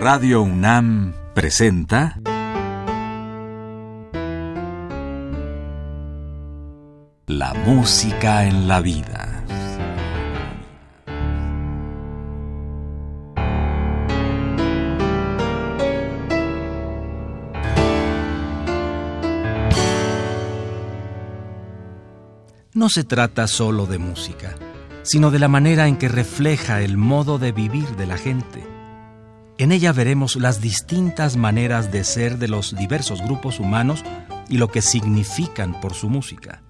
Radio UNAM presenta La música en la vida. No se trata solo de música, sino de la manera en que refleja el modo de vivir de la gente. En ella veremos las distintas maneras de ser de los diversos grupos humanos y lo que significan por su música.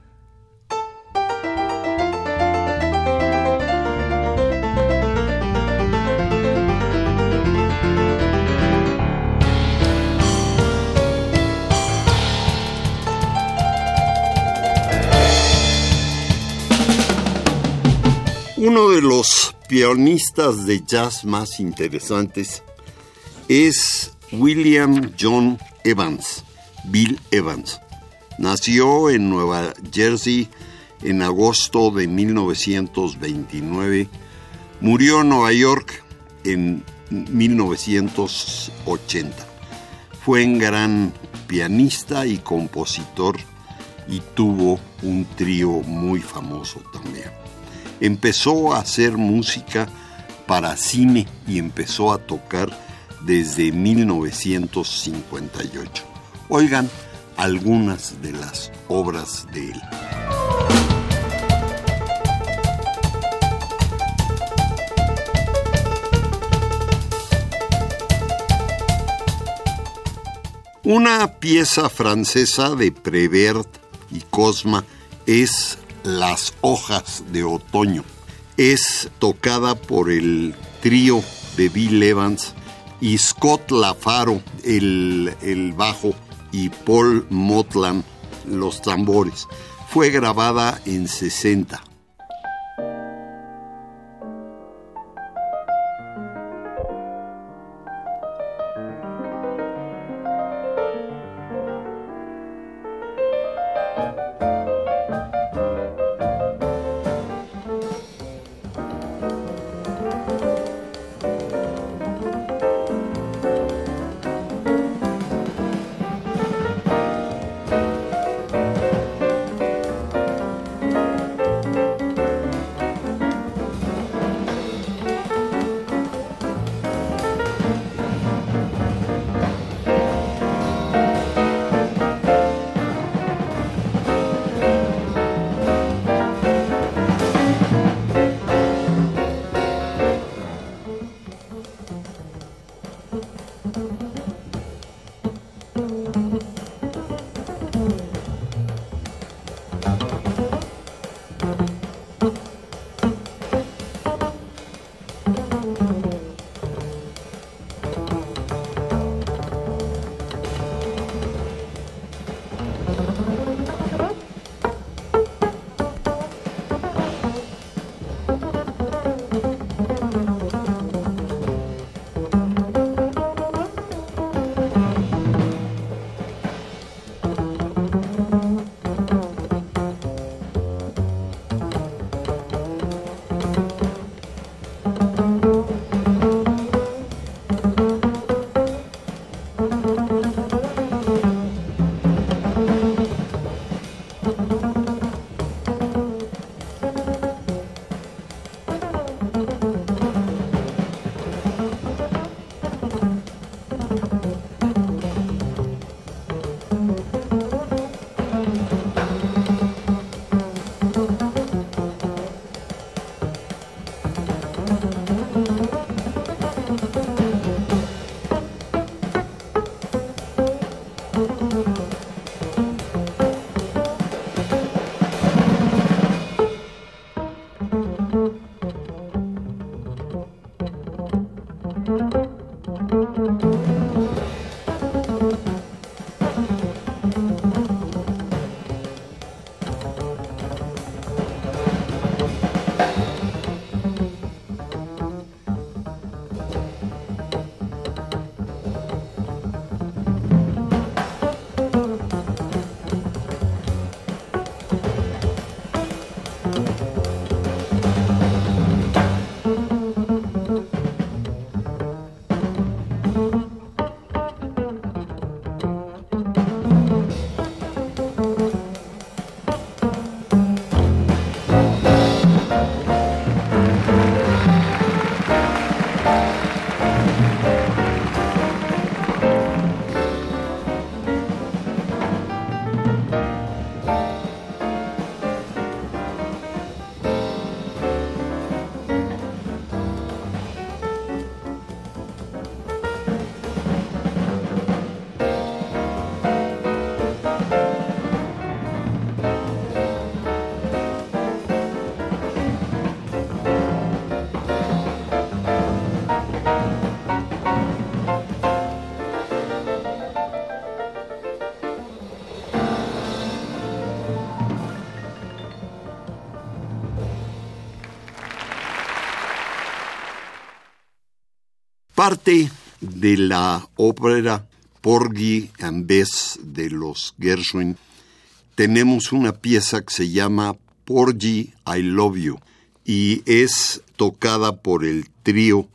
Uno de los pianistas de jazz más interesantes es William John Evans, Bill Evans. Nació en Nueva Jersey en agosto de 1929. Murió en Nueva York en 1980. Fue un gran pianista y compositor y tuvo un trío muy famoso también empezó a hacer música para cine y empezó a tocar desde 1958. Oigan algunas de las obras de él. Una pieza francesa de Prevert y Cosma es las hojas de otoño. Es tocada por el trío de Bill Evans y Scott Lafaro, el, el bajo, y Paul Motland, los tambores. Fue grabada en 60. Parte de la ópera Porgy and Bess de los Gershwin, tenemos una pieza que se llama Porgy I Love You y es tocada por el trío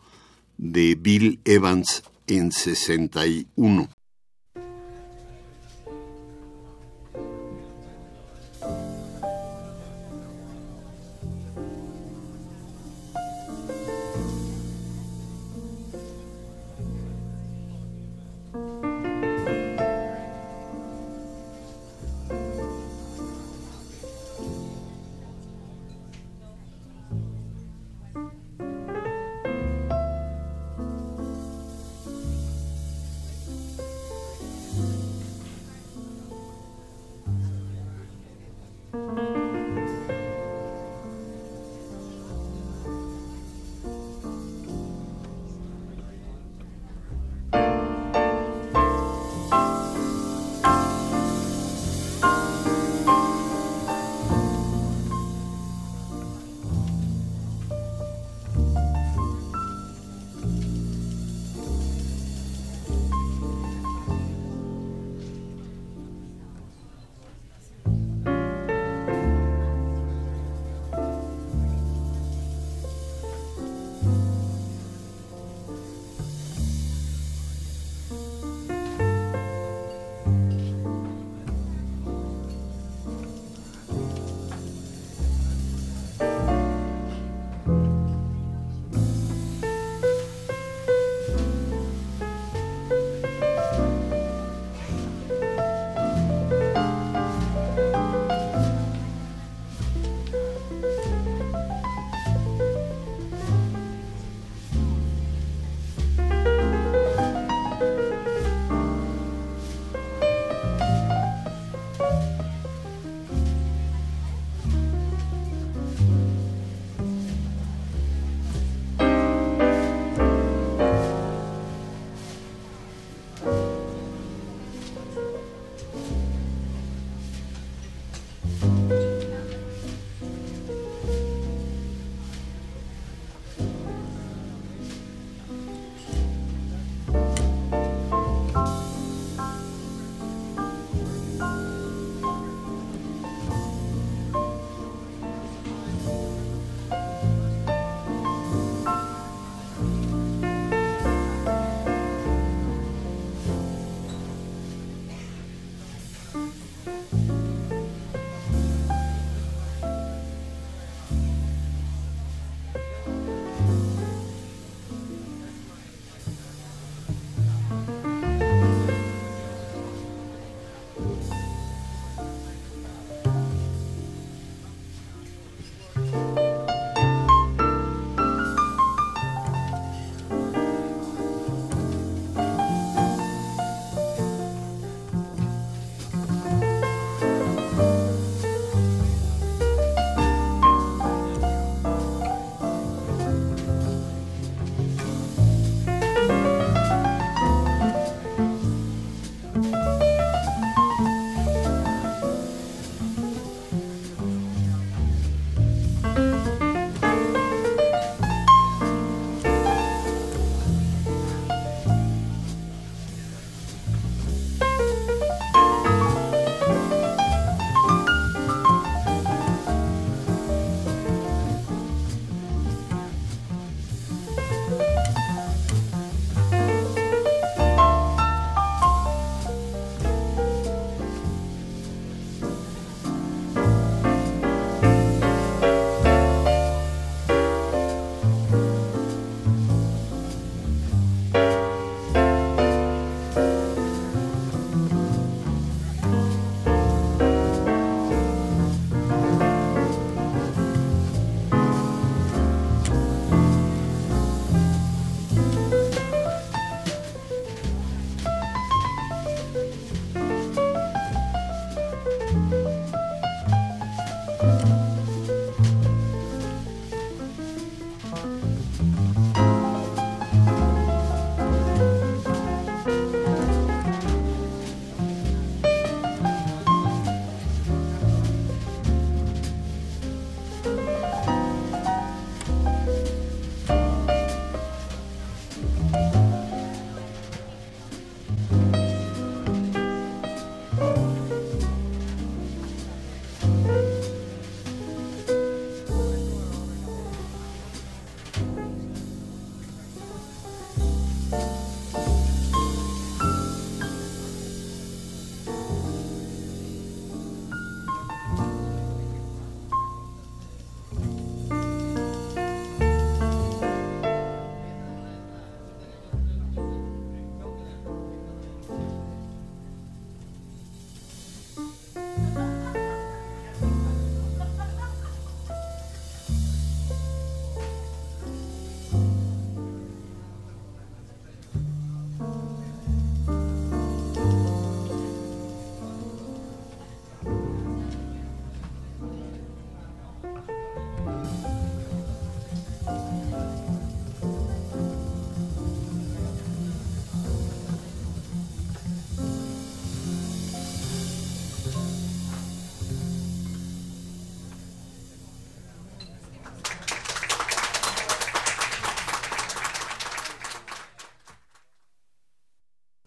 de Bill Evans en 61.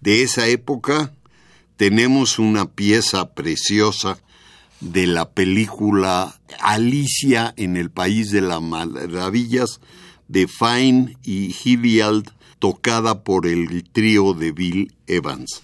De esa época tenemos una pieza preciosa de la película Alicia en el País de las Maravillas de Fine y Hilliard, tocada por el trío de Bill Evans.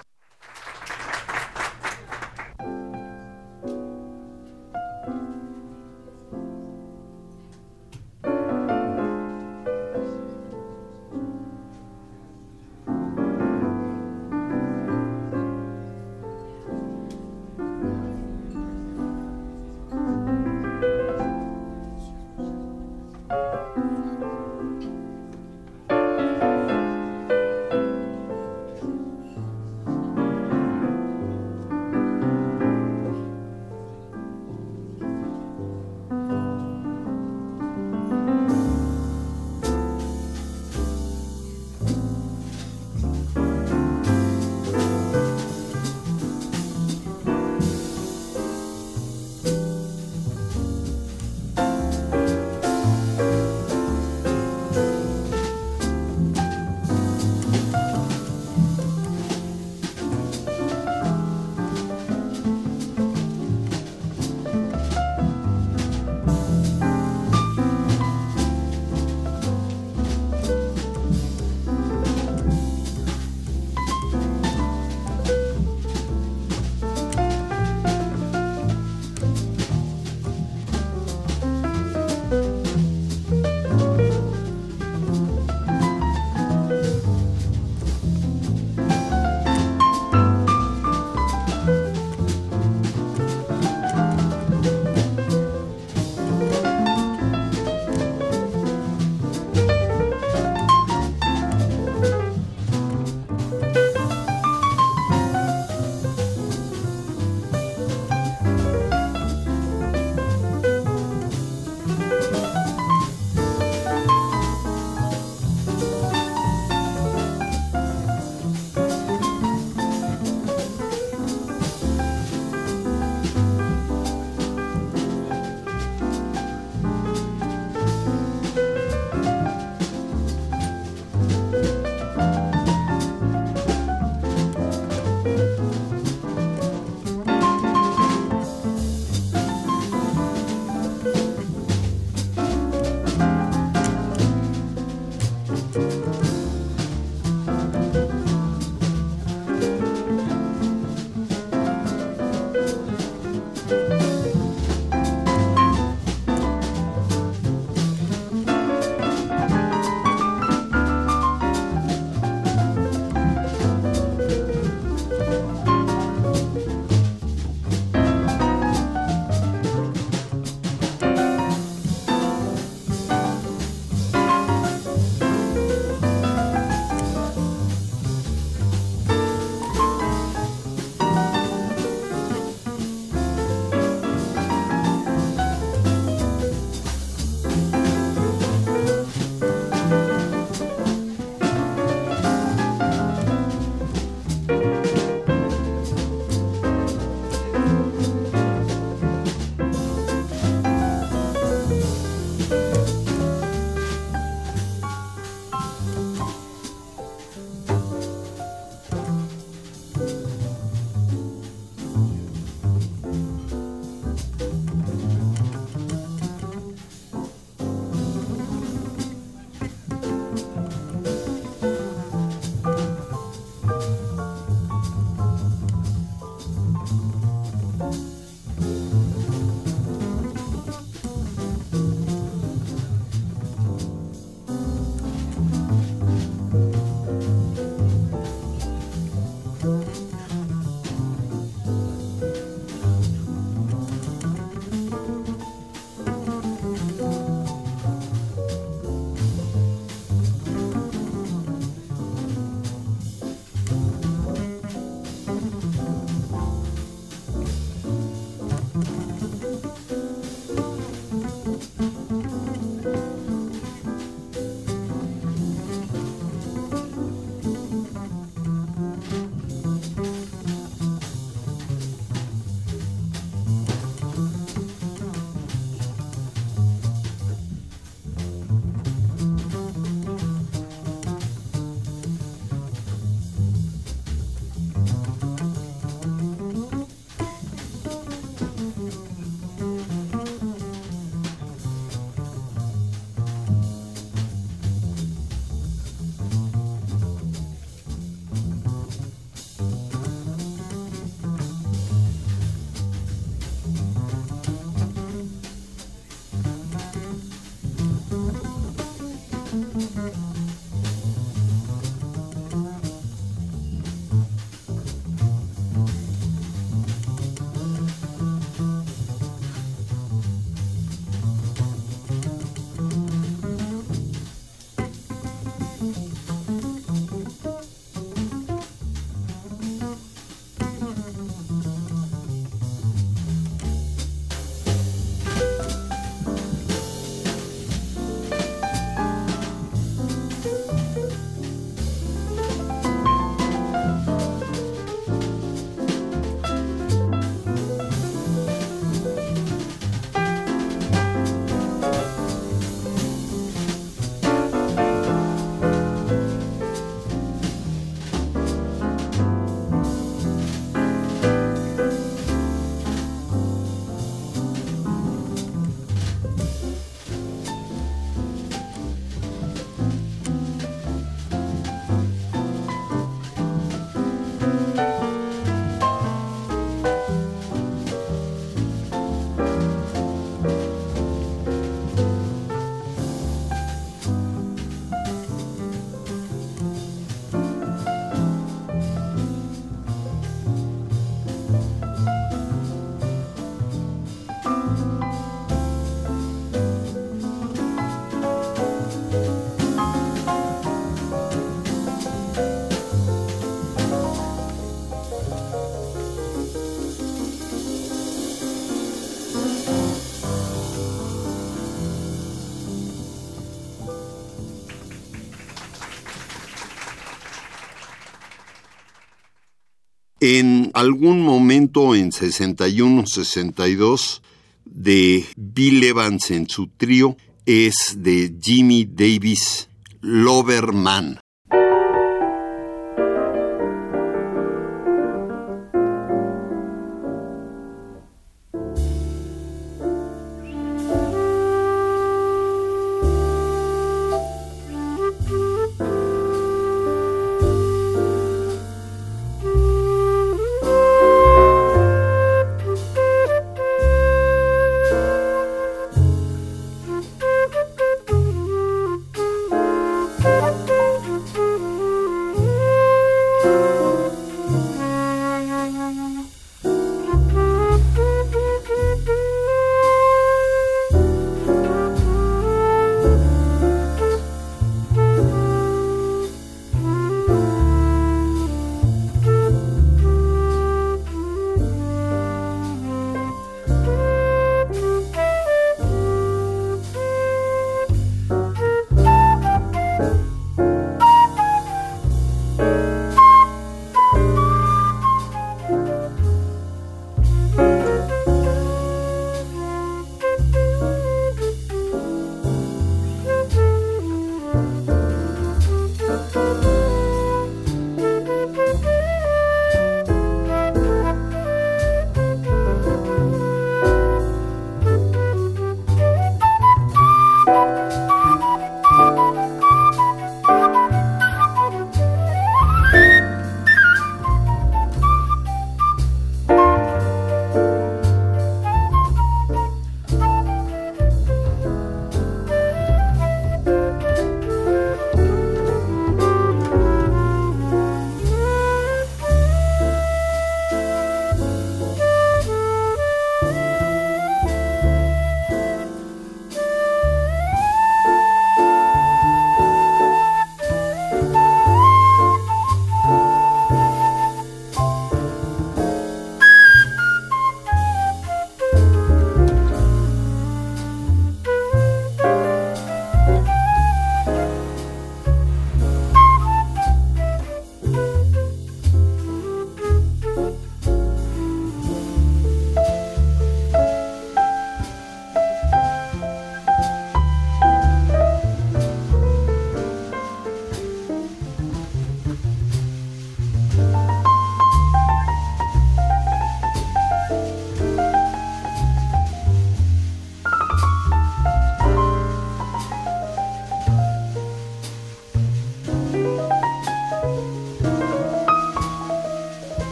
En algún momento en 61-62 de Bill Evans en su trío es de Jimmy Davis, Loverman.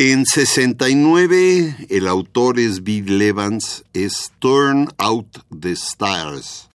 En 69, el autor es Bill Evans, es Turn Out the Stars.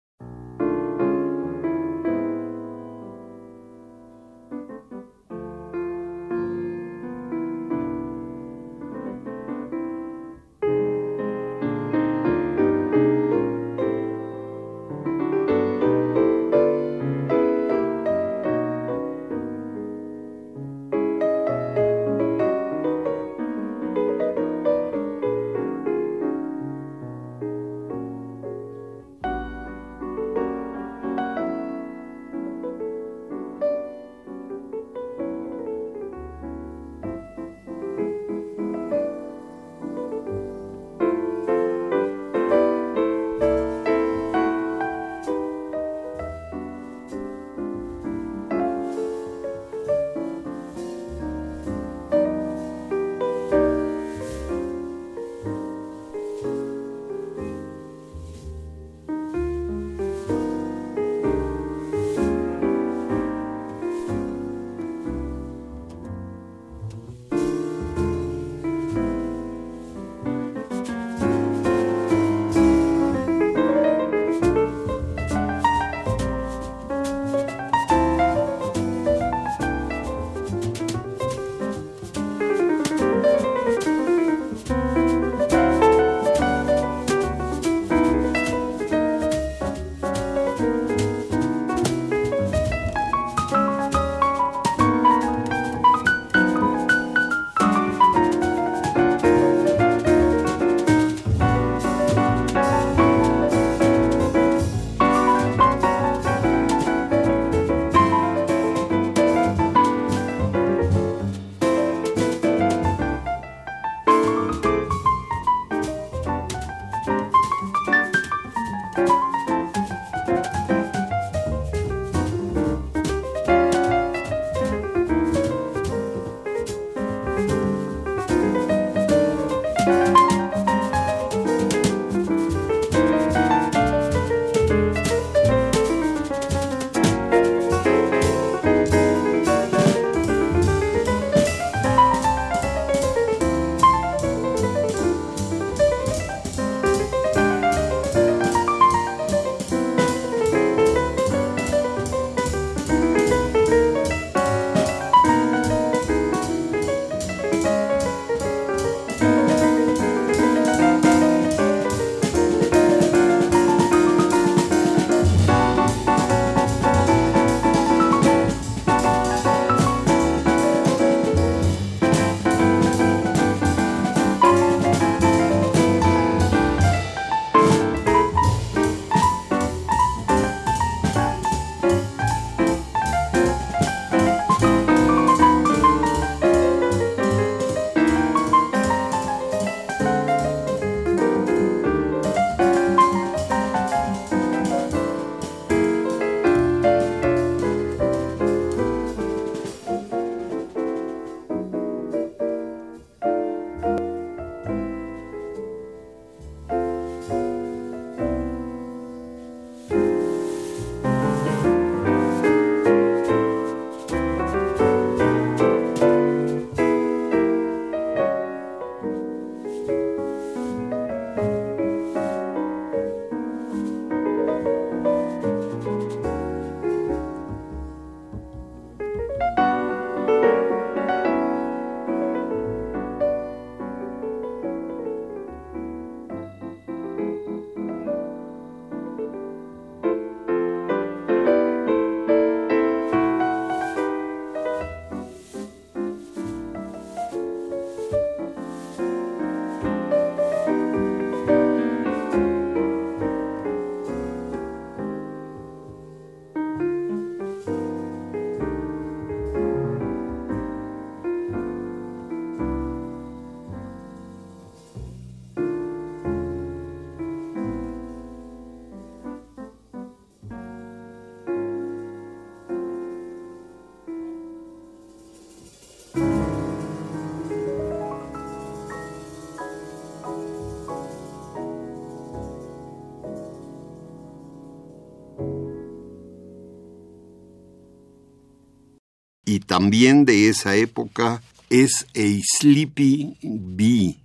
Y también de esa época es A Sleepy Bee.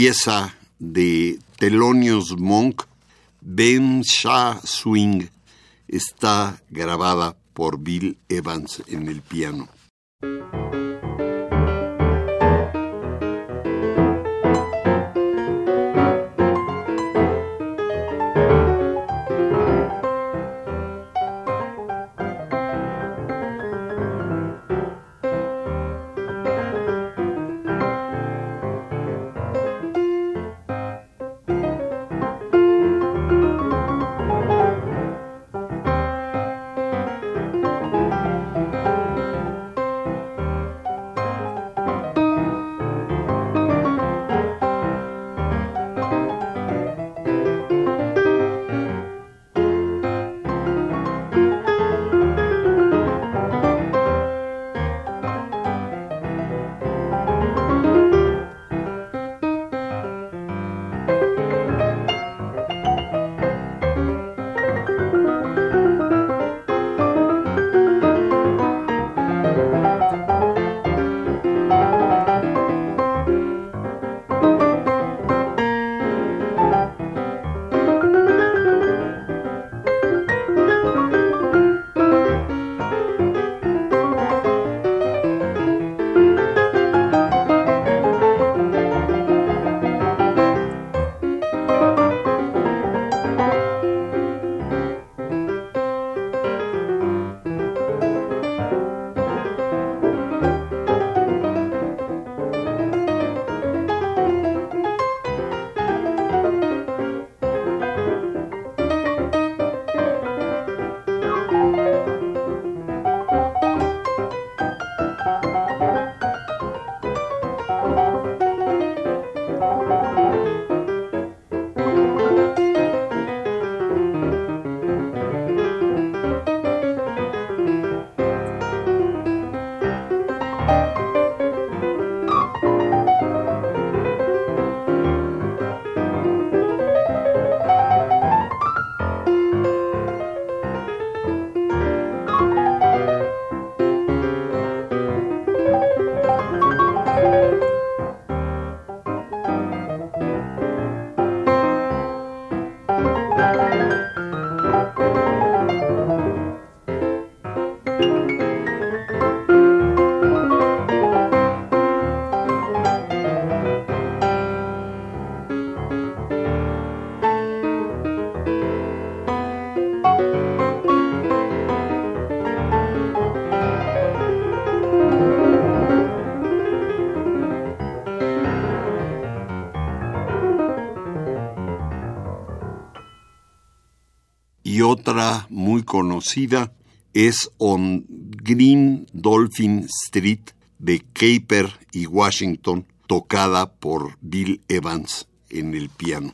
Pieza de Thelonious Monk, Ben Shah Swing, está grabada por Bill Evans en el piano. Conocida es On Green Dolphin Street de Caper y Washington, tocada por Bill Evans en el piano.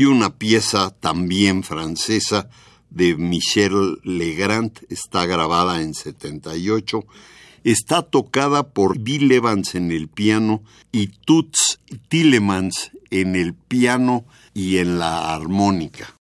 Y una pieza también francesa de Michel Legrand, está grabada en 78, está tocada por Bill Evans en el piano y Toots Tillemans en el piano y en la armónica.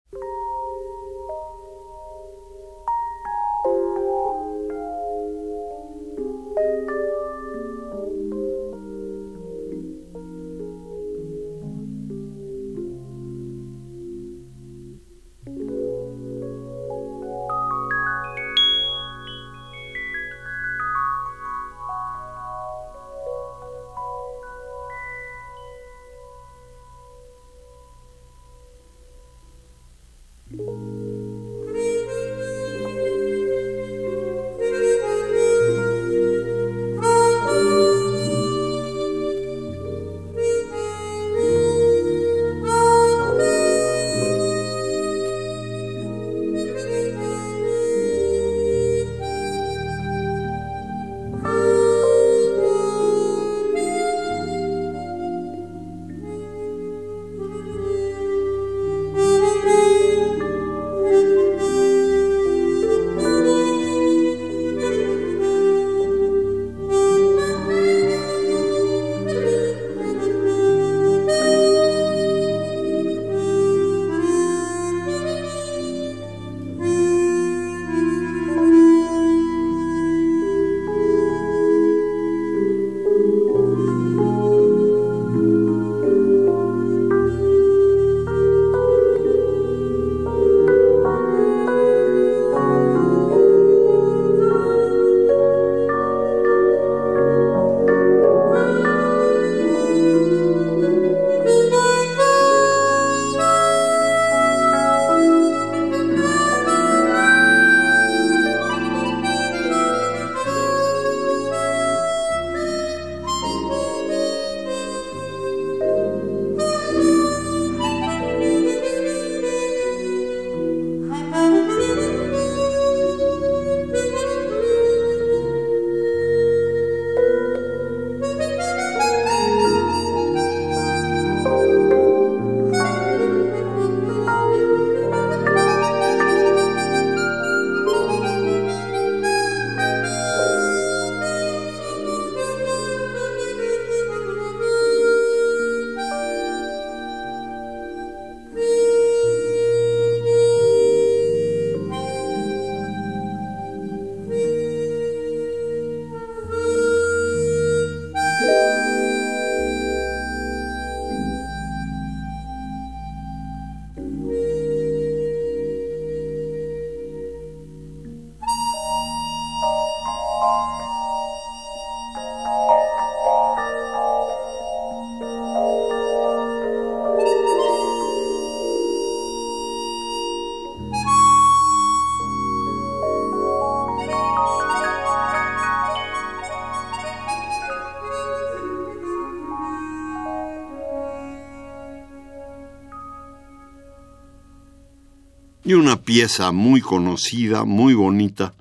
Pieza muy conocida, muy bonita,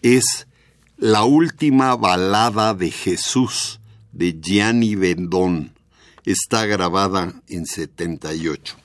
es La última balada de Jesús de Gianni Vendón. Está grabada en 78.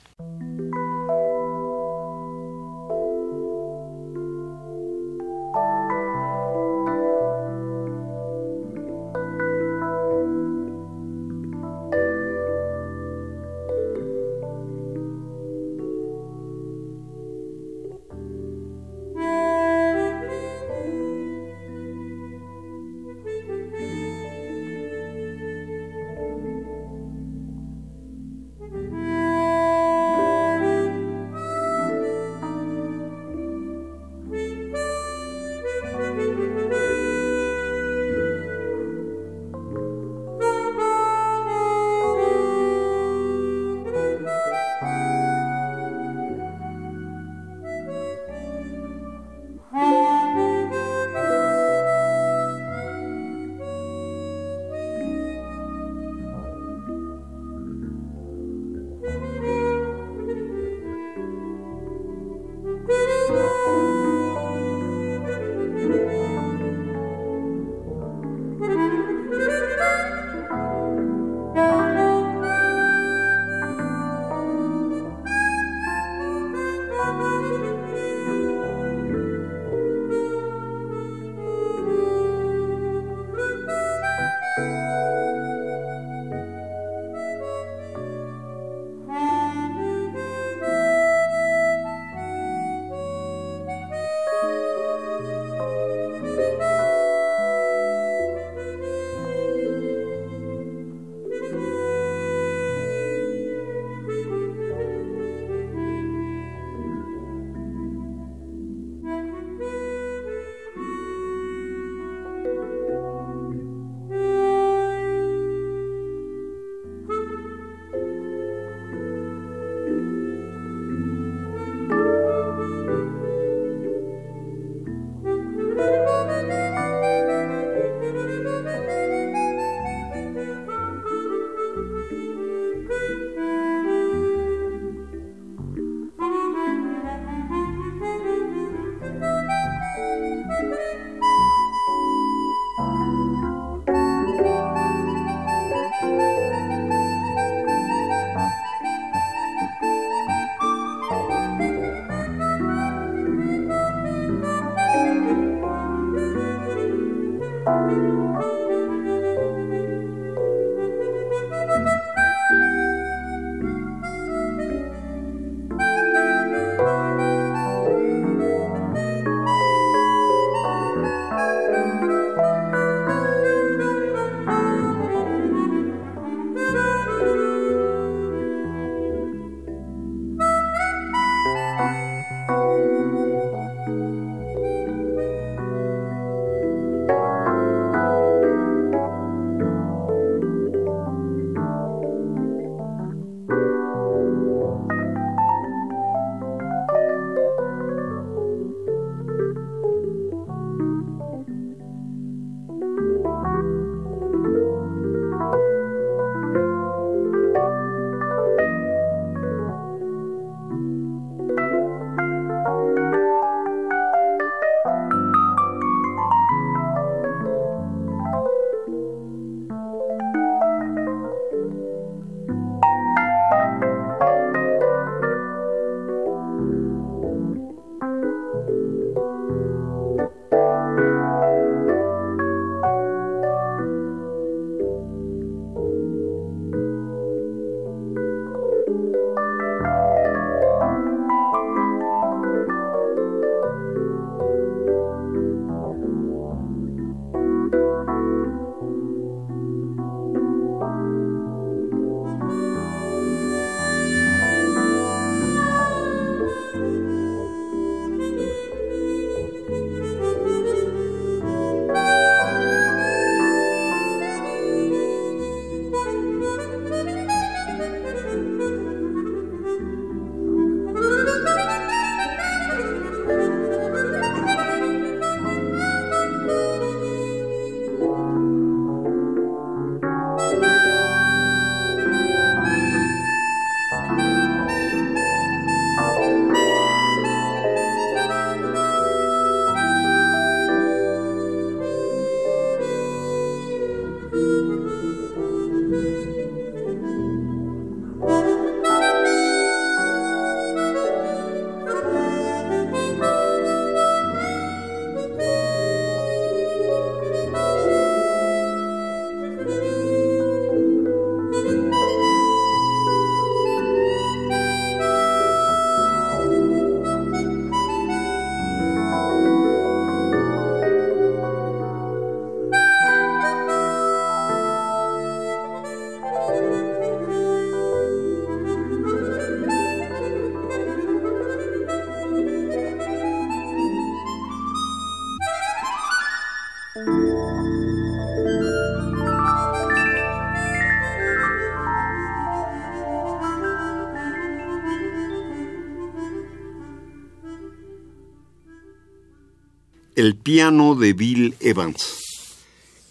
El piano de Bill Evans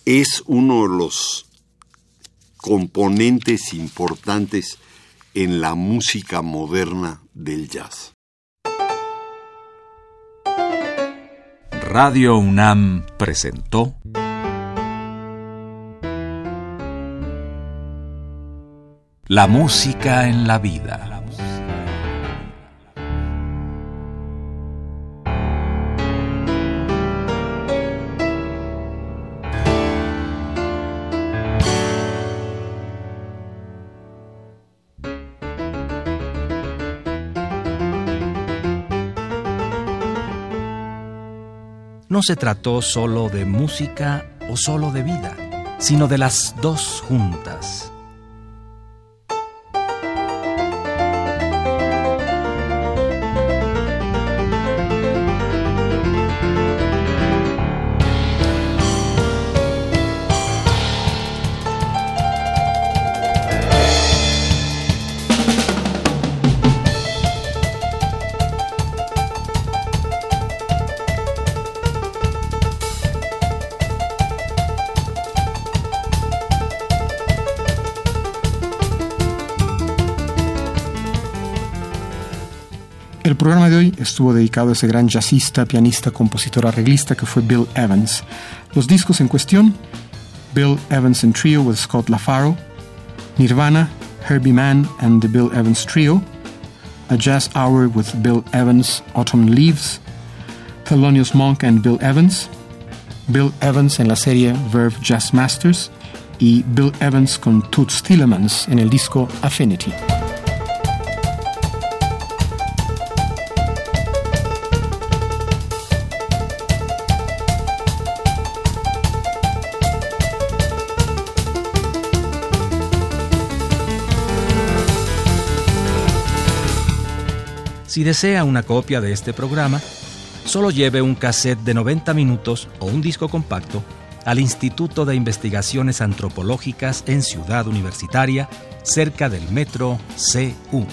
es uno de los componentes importantes en la música moderna del jazz. Radio UNAM presentó La música en la vida. No se trató solo de música o solo de vida, sino de las dos juntas. Programa de hoy estuvo dedicado a ese gran jazzista, pianista, compositor, arreglista que fue Bill Evans. Los discos en cuestión, Bill Evans and Trio with Scott LaFaro, Nirvana, Herbie Mann and the Bill Evans Trio, A Jazz Hour with Bill Evans, Autumn Leaves, Thelonious Monk and Bill Evans, Bill Evans en la serie Verve Jazz Masters y Bill Evans con Toots Tillemans en el disco Affinity. Si desea una copia de este programa, solo lleve un cassette de 90 minutos o un disco compacto al Instituto de Investigaciones Antropológicas en Ciudad Universitaria, cerca del metro CU.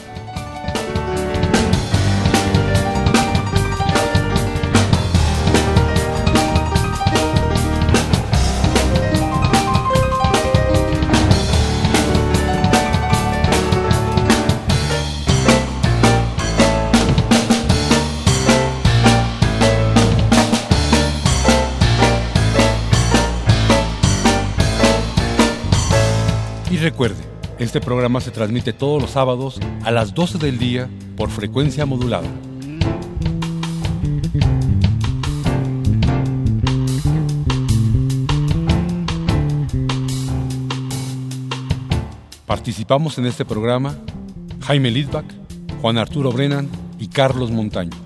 Recuerde, este programa se transmite todos los sábados a las 12 del día por frecuencia modulada. Participamos en este programa Jaime Lidbach, Juan Arturo Brennan y Carlos Montaño.